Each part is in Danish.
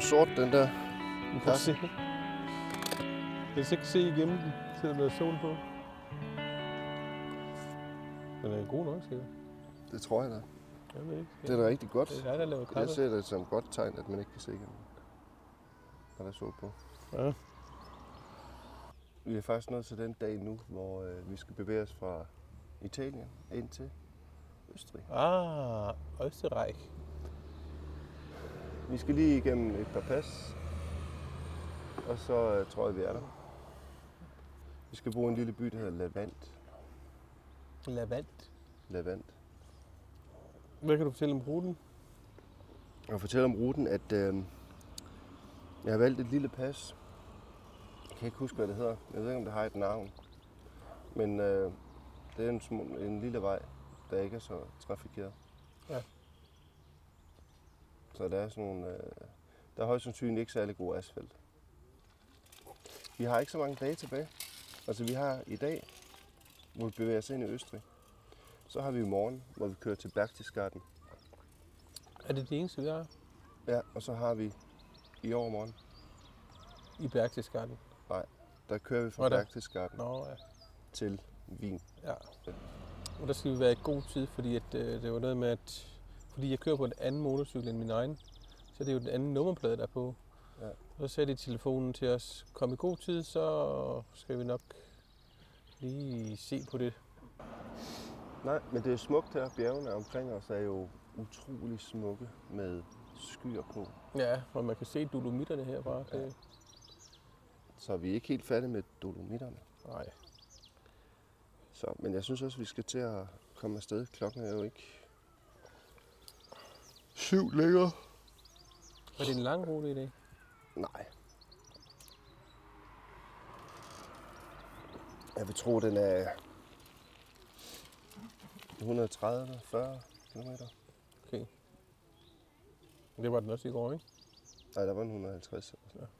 for sort, den der. Vi kan se. Jeg kan ikke se igennem den, selvom der er sol på. Den er god nok, sikkert. Det tror jeg da. Jeg ved ikke. Det er da rigtig godt. Det er dig, der laver Jeg kaffe. ser det som et godt tegn, at man ikke kan se igennem. Når der er sol på. Ja. Vi er faktisk nået til den dag nu, hvor øh, vi skal bevæge os fra Italien ind til Østrig. Ah, Østerreich. Vi skal lige igennem et par pas, og så øh, tror jeg, vi er der. Vi skal bo i en lille by, der hedder Lavant. Lavant. Lavant. Hvad kan du fortælle om ruten? Og fortælle om ruten, at øh, jeg har valgt et lille pas. Jeg kan ikke huske, hvad det hedder. Jeg ved ikke, om det har et navn. Men øh, det er en, små, en lille vej, der ikke er så trafikeret. Ja. Så der er sådan nogle, øh, der er højst sandsynligt ikke særlig god asfalt. Vi har ikke så mange dage tilbage. Altså vi har i dag, hvor vi bevæger os ind i Østrig. Så har vi i morgen, hvor vi kører til Berchtesgaden. Er det det eneste, vi har Ja, og så har vi i overmorgen, i Berchtesgaden? der kører vi fra er? Berchtesgaden Nå, ja. til Wien. ja. Og der skal vi være i god tid, fordi at, øh, det var noget med, at fordi jeg kører på en anden motorcykel end min egen, så det er jo den anden nummerplade, der er på. Ja. Så sagde de i telefonen til os, kom i god tid, så skal vi nok lige se på det. Nej, men det er smukt her. Bjergene omkring os er jo utrolig smukke med skyer på. Ja, og man kan se dolomitterne herfra. Ja. Det, Så vi er ikke helt færdige med dolomitterne. nej. Så, men jeg synes også, vi skal til at komme afsted. Klokken er jo ikke syv længere. Var det en lang rute i dag? Nej. Jeg vil tro, den er 130-40 km. Okay. Det var den også i går, ikke? Nej, der var en 150. eller sådan. Ja.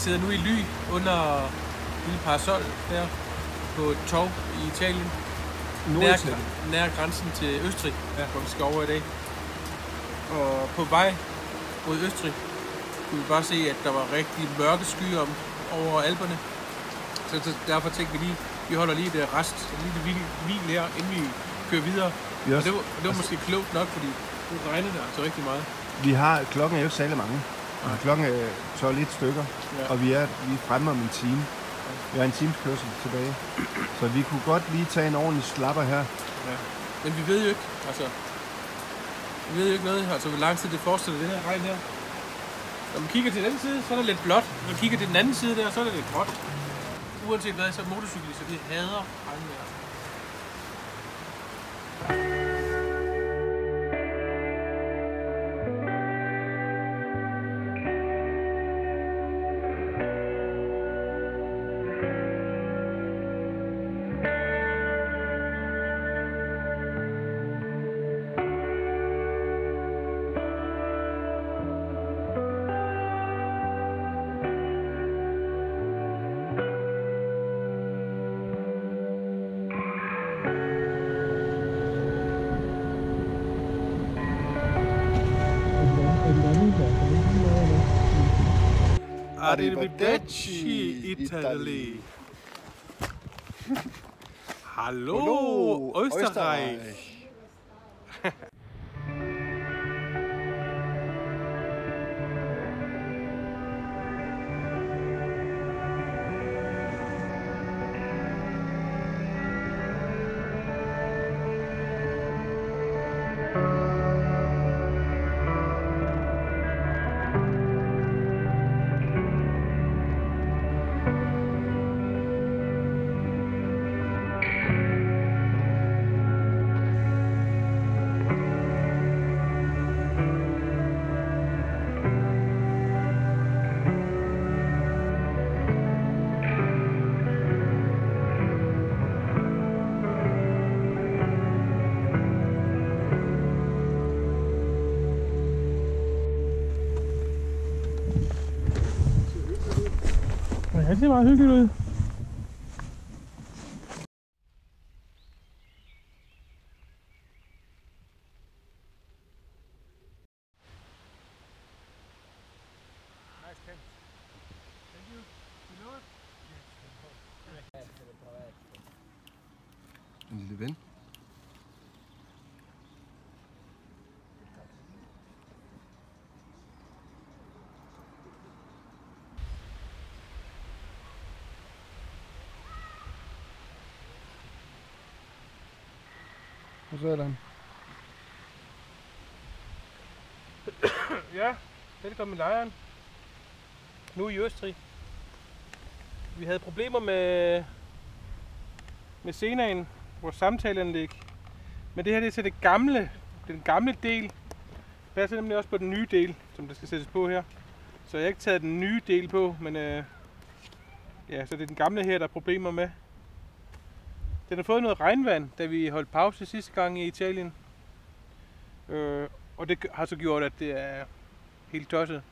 Sidder nu i Ly under en lille parasol der på et tog i Italien. Nær, Norditalien. nær grænsen til Østrig, Ja. hvor vi skal over i dag. Og på vej mod Østrig kunne vi bare se, at der var rigtig mørke skyer om, over Alperne. Så, så derfor tænkte vi lige, vi holder lige et rest, en lille hvil, hvil her, inden vi kører videre. Vi, Og det var, det var måske klogt nok, fordi nu regner det altså rigtig meget. vi har, klokken er jo ikke særlig mange. Nej. Klokken er 12 et stykker, Ja. og vi er, vi er fremme om en time. Vi har en times kørsel tilbage. Så vi kunne godt lige tage en ordentlig slapper her. Men vi ved jo ikke, altså... Vi ved jo ikke noget, altså hvor lang tid det fortsætter, det her regn her. Når man kigger til den side, så er det lidt blåt. Når man kigger til den anden side der, så er det lidt gråt. Uanset hvad, så er motorcyklister, de hader regnvejr. Arrivederci Italy. Hallo, Österreich. Ja, det ser meget hyggeligt ud. En lille ven. Sådan. er. Ja, velkommen i lejren. Nu i Østrig. Vi havde problemer med, med Senaen, vores samtaleanlæg. Men det her det er til det gamle, den gamle del. Det passer nemlig også på den nye del, som der skal sættes på her. Så jeg har ikke taget den nye del på, men øh, ja, så det er den gamle her, der er problemer med. Den har fået noget regnvand, da vi holdt pause sidste gang i Italien. Øh, og det har så gjort, at det er helt tosset.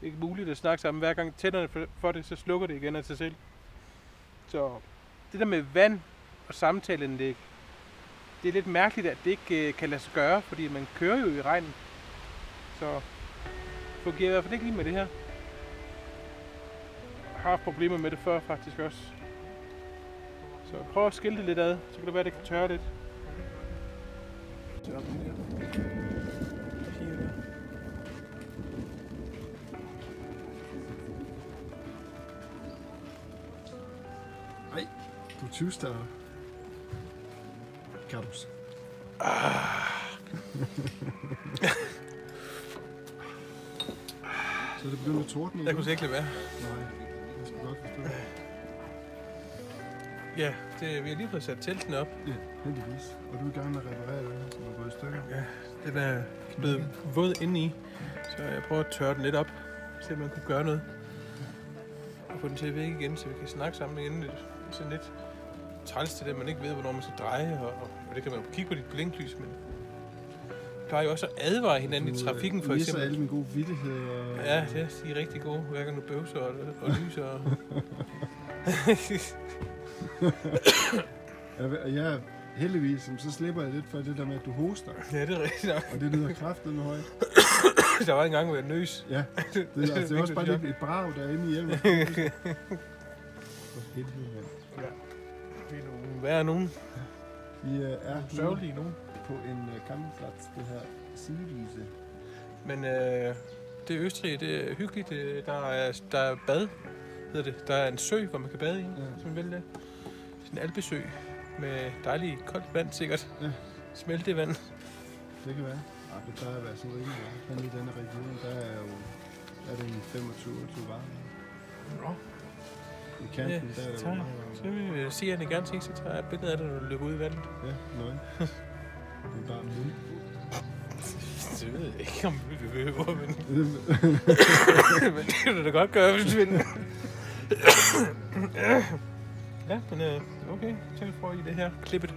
Det er ikke muligt at snakke sammen. Hver gang tænderne for- det, så slukker det igen af sig selv. Så det der med vand og samtaleanlæg, det er lidt mærkeligt, at det ikke øh, kan lade sig gøre, fordi man kører jo i regnen. Så fungerer i hvert fald ikke lige med det her. Jeg har haft problemer med det før faktisk også. Så prøv at skille det lidt ad, så kan det være, at det kan tørre lidt. Så op det der. Papir der. Du tyster. Kabus. så er det begyndt at tordne Jeg kunne slet ikke lade være. Nej, jeg skal godt forstå det. Ja, det, vi har lige fået sat telten op. Ja, heldigvis. Og du er i gang med at reparere den, som er gået i stykker. Ja, den er blevet våd indeni, så jeg prøver at tørre den lidt op, se om man kunne gøre noget. Og få den til at virke igen, så vi kan snakke sammen igen. Det er sådan lidt træls til det, at man ikke ved, hvornår man skal dreje, og, og det kan man jo kigge på dit blinklys, men det plejer jo også at advare hinanden i trafikken, for eksempel. alle mine gode vittigheder. Ja, det er, de er rigtig gode. Hver gang du bøvser og, og lyser. Og... Jeg, jeg, heldigvis, så slipper jeg lidt for det der med, at du hoster. ja, det er rigtigt nok. Og det lyder kraftigt med højt. Der var en gang, hvor jeg nøs. Ja, det, det, altså, det er også bare lidt et brag derinde i hjelmen. For helvede, mand. Det er nogle værre nogen. Vi øh, er nu Sørgelige nogen. på en uh, campingplads, det her sidevise. Men øh, det er Østrig, det er hyggeligt. Det, der, er, der er bad, hedder det. Der er en sø, hvor man kan bade i, Ja. ja. som vil det. En alpesø med dejligt koldt vand sikkert. Ja. Smeltevand. Det kan være. Ej, det plejer at være sådan rimelig varmt. Men i denne region, der er jo er det en 25-28 varme. Nå. I kanten, Ja, der er det tager, så vil jeg sige, at jeg gerne ting, så tager jeg et billede af dig, når du løber ud i vandet. Ja, nøgen. Det er bare mund. Det ved jeg ikke, om vi behøver, men, men det kan du da godt gøre, hvis du vil. ja, men øh, okay, så for I det her klippet.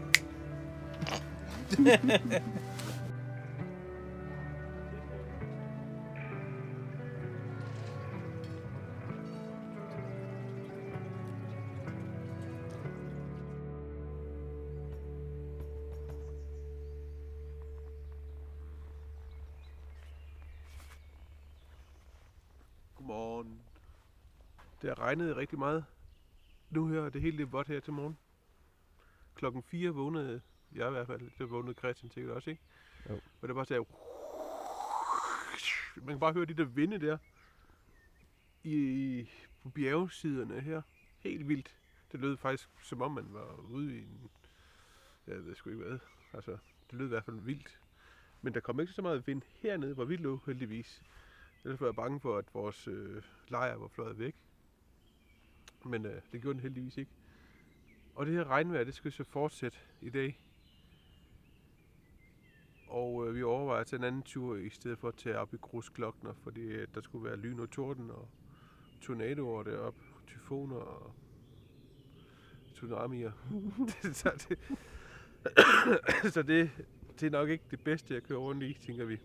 Godmorgen. Det har regnet rigtig meget. Nu her er det helt lidt vådt her til morgen. Klokken 4 vågnede jeg i hvert fald. Det vågnede Christian sikkert også, ikke? Jo. Og det bare sagde... Man kan bare høre de der vinde der. I, på bjergsiderne her. Helt vildt. Det lød faktisk som om man var ude i en... Jeg ved sgu ikke hvad. Altså, det lød i hvert fald vildt. Men der kom ikke så meget vind hernede, hvor vi lå heldigvis. Ellers var jeg bange for, at vores øh, lejr var fløjet væk. Men øh, det gjorde den heldigvis ikke. Og det her regnvejr, det skal så fortsætte i dag. Og øh, vi overvejer at tage en anden tur, i stedet for at tage op i Grusklokner, fordi øh, der skulle være lyn og torden og tornadoer deroppe, tyfoner og tsunamier. så det, så det, det er nok ikke det bedste, jeg kører rundt i, tænker vi.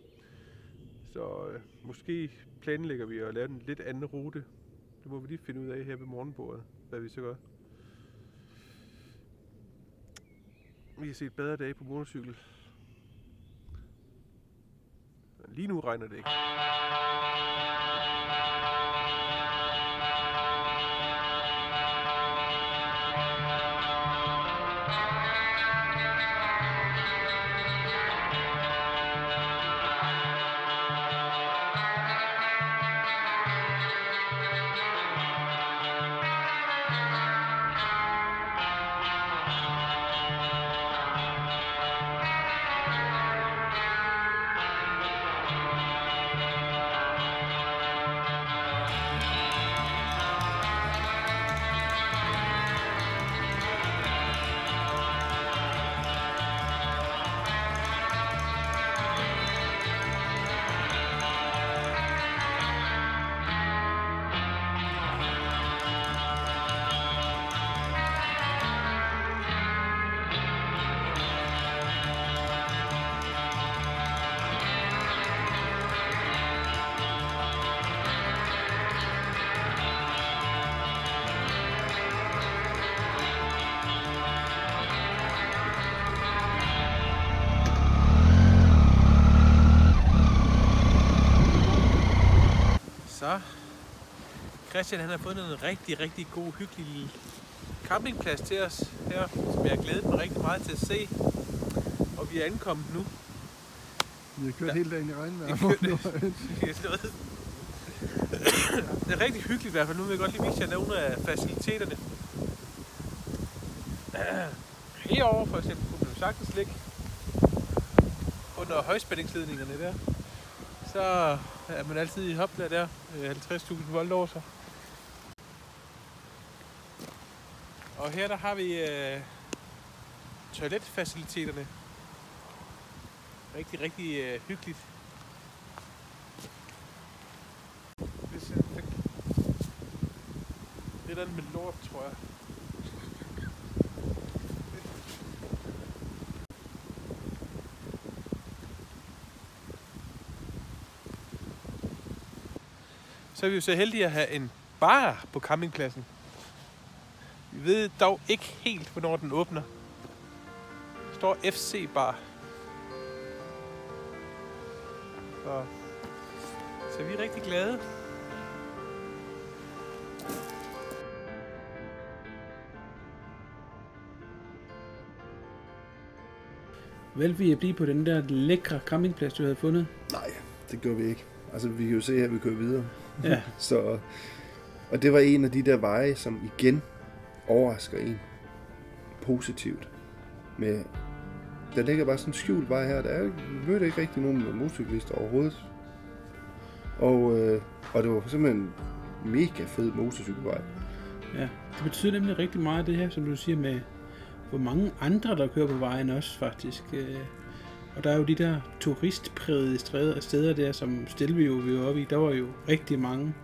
Så øh, måske planlægger vi at lave en lidt anden rute. Det må vi lige finde ud af her ved morgenbordet, hvad vi så gør. Vi har set bedre dage på motorcykel. Men lige nu regner det ikke. Christian han har fundet en rigtig, rigtig god, hyggelig lille campingplads til os her, som jeg har glædet mig rigtig meget til at se. Og vi er ankommet nu. Vi har kørt Ja. hele dagen i regnvejr. Det er rigtig hyggeligt i hvert fald. Nu vil jeg godt lige vise jer nogle af faciliteterne. Herovre for eksempel kunne man sagtens ligge under højspændingsledningerne der. Så er man altid i hopla der. øh, 50.000 volt over sig. Og her der har vi øh, toiletfaciliteterne. Rigtig, rigtig øh, hyggeligt. Øh, det er, det er den med lort, tror jeg. så er vi jo så heldige at have en bar på campingpladsen. Vi ved dog ikke helt, hvornår den åbner. Der står FC Bar. Så, så vi er rigtig glade. Valgte vi at blive på den der lækre campingplads, du havde fundet? Nej, det gør vi ikke. Altså, vi kan jo se her, vi kører videre. Ja. Så, og det var en af de der veje, som igen overrasker en positivt. Med, der ligger bare sådan en skjult vej her. Der er, vi mødte ikke rigtig nogen motorcyklister overhovedet. Og, øh, og det var simpelthen en mega fed motorcykelvej. ja. Det betyder nemlig rigtig meget det her, som du siger med, hvor mange andre, der kører på vejen også faktisk. Øh. Og der er jo de der turistprægede steder der, som Stelvio vi var oppe i, der var jo rigtig mange.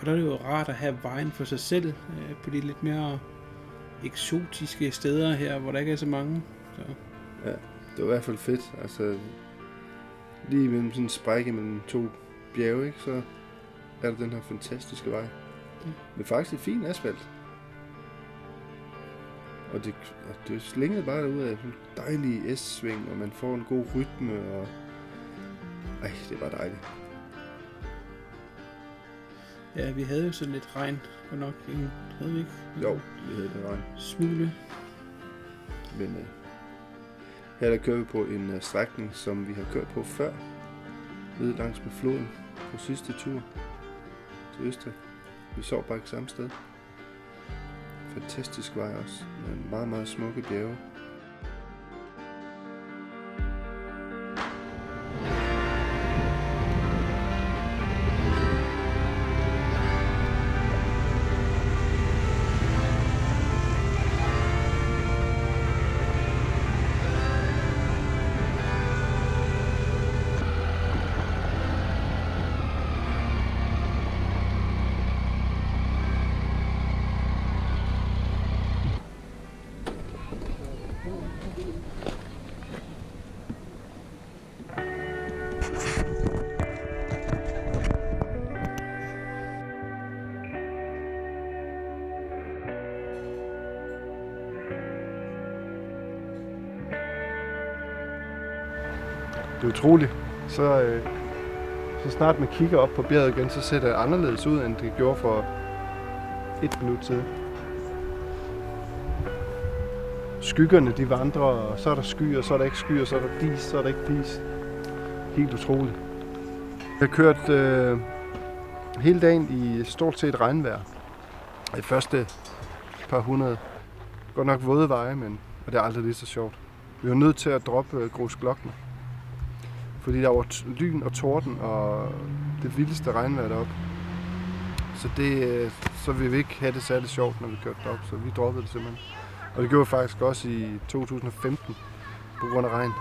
Og der er det jo rart at have vejen for sig selv øh, på de lidt mere eksotiske steder her, hvor der ikke er så mange. Så. Det var i hvert fald fedt. Altså, lige mellem sådan en sprække mellem to bjerge, ikke, så er der den her fantastiske vej. Mm. Med faktisk et fint asfalt. Og det, og det slængede bare ud af sådan en dejlig S-sving, og man får en god rytme, og... Ej, det var dejligt. Ja, vi havde jo så lidt regn, og nok en, havde vi ikke? Jo, vi havde det regn. Smule. Men øh, her der kører vi på en øh, strækning, som vi har kørt på før. Nede langs med floden på sidste tur til Østrig. Vi sov bare ikke samme sted. Fantastisk vej også. Med meget, meget smukke bjerge. Det er utroligt. Så, øh, så snart man kigger op på bjerget igen, så ser det anderledes ud, end det gjorde for et minut siden. Skyggerne de vandrer, og så er der skyer, så er der ikke skyer, så er der dis, så er der ikke dis. Helt utroligt. Jeg har kørt øh, hele dagen i stort set regnvejr. De første par hundrede. Godt nok våde veje, men og det er aldrig lige så sjovt. Vi var nødt til at droppe øh, fordi der var t- lyn og torden og det vildeste regnvejr deroppe. Så, det, øh, så ville vi ikke have det særlig sjovt, når vi kørte derop, så vi droppede det simpelthen. Og det gjorde vi faktisk også i 2015 på grund af regn.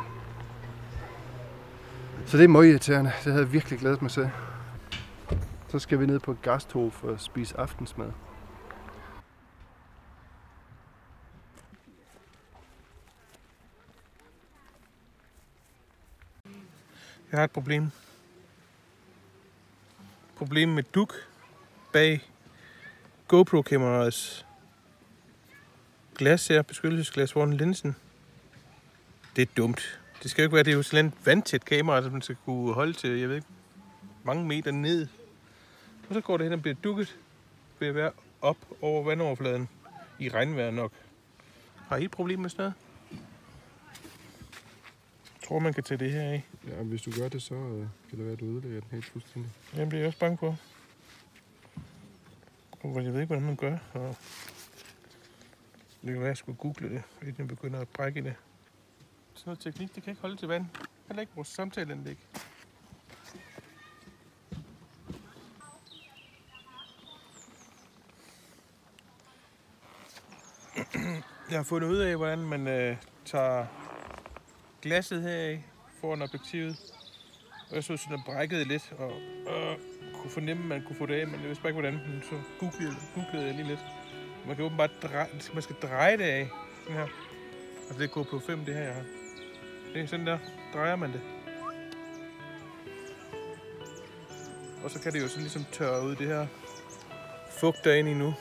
Så det er meget irriterende. Det havde jeg virkelig glædet mig til. Så skal vi ned på Gasthof og spise aftensmad. Jeg har et problem. Problem med duk bag GoPro-kameraets glas her, beskyttelsesglas foran linsen. Det er dumt. Det skal jo ikke være, det er jo sådan et vandtæt kamera, som man skal kunne holde til, jeg ved ikke, mange meter ned. Og så går det hen og bliver dukket ved at være op over vandoverfladen i regnvejr nok. Har I et problem med sådan noget? Tror, man kan tage det her af. Ja, hvis du gør det, så øh, kan det være, at du ødelægger den helt fuldstændig. Jamen, det er jeg også bange på. Og jeg ved ikke, hvordan man gør. Og det kan være, at jeg skulle google det, inden jeg begynder at brække det. Sådan noget teknik, det kan ikke holde til vand. Heller ikke vores samtaleanlæg. Jeg har fundet ud af, hvordan man øh, tager glasset her foran objektivet. Og jeg så sådan, at brækkede lidt, og øh, kunne fornemme, at man kunne få det af, men jeg vidste bare ikke, hvordan. Men så googlede, googlede jeg lige lidt. Man kan åbenbart dreje, man skal dreje det af. Sådan her. Altså det er GoPro 5, det her, jeg har. Det er sådan der. Drejer man det. Og så kan det jo så ligesom tørre ud det her fugt der ind i nu.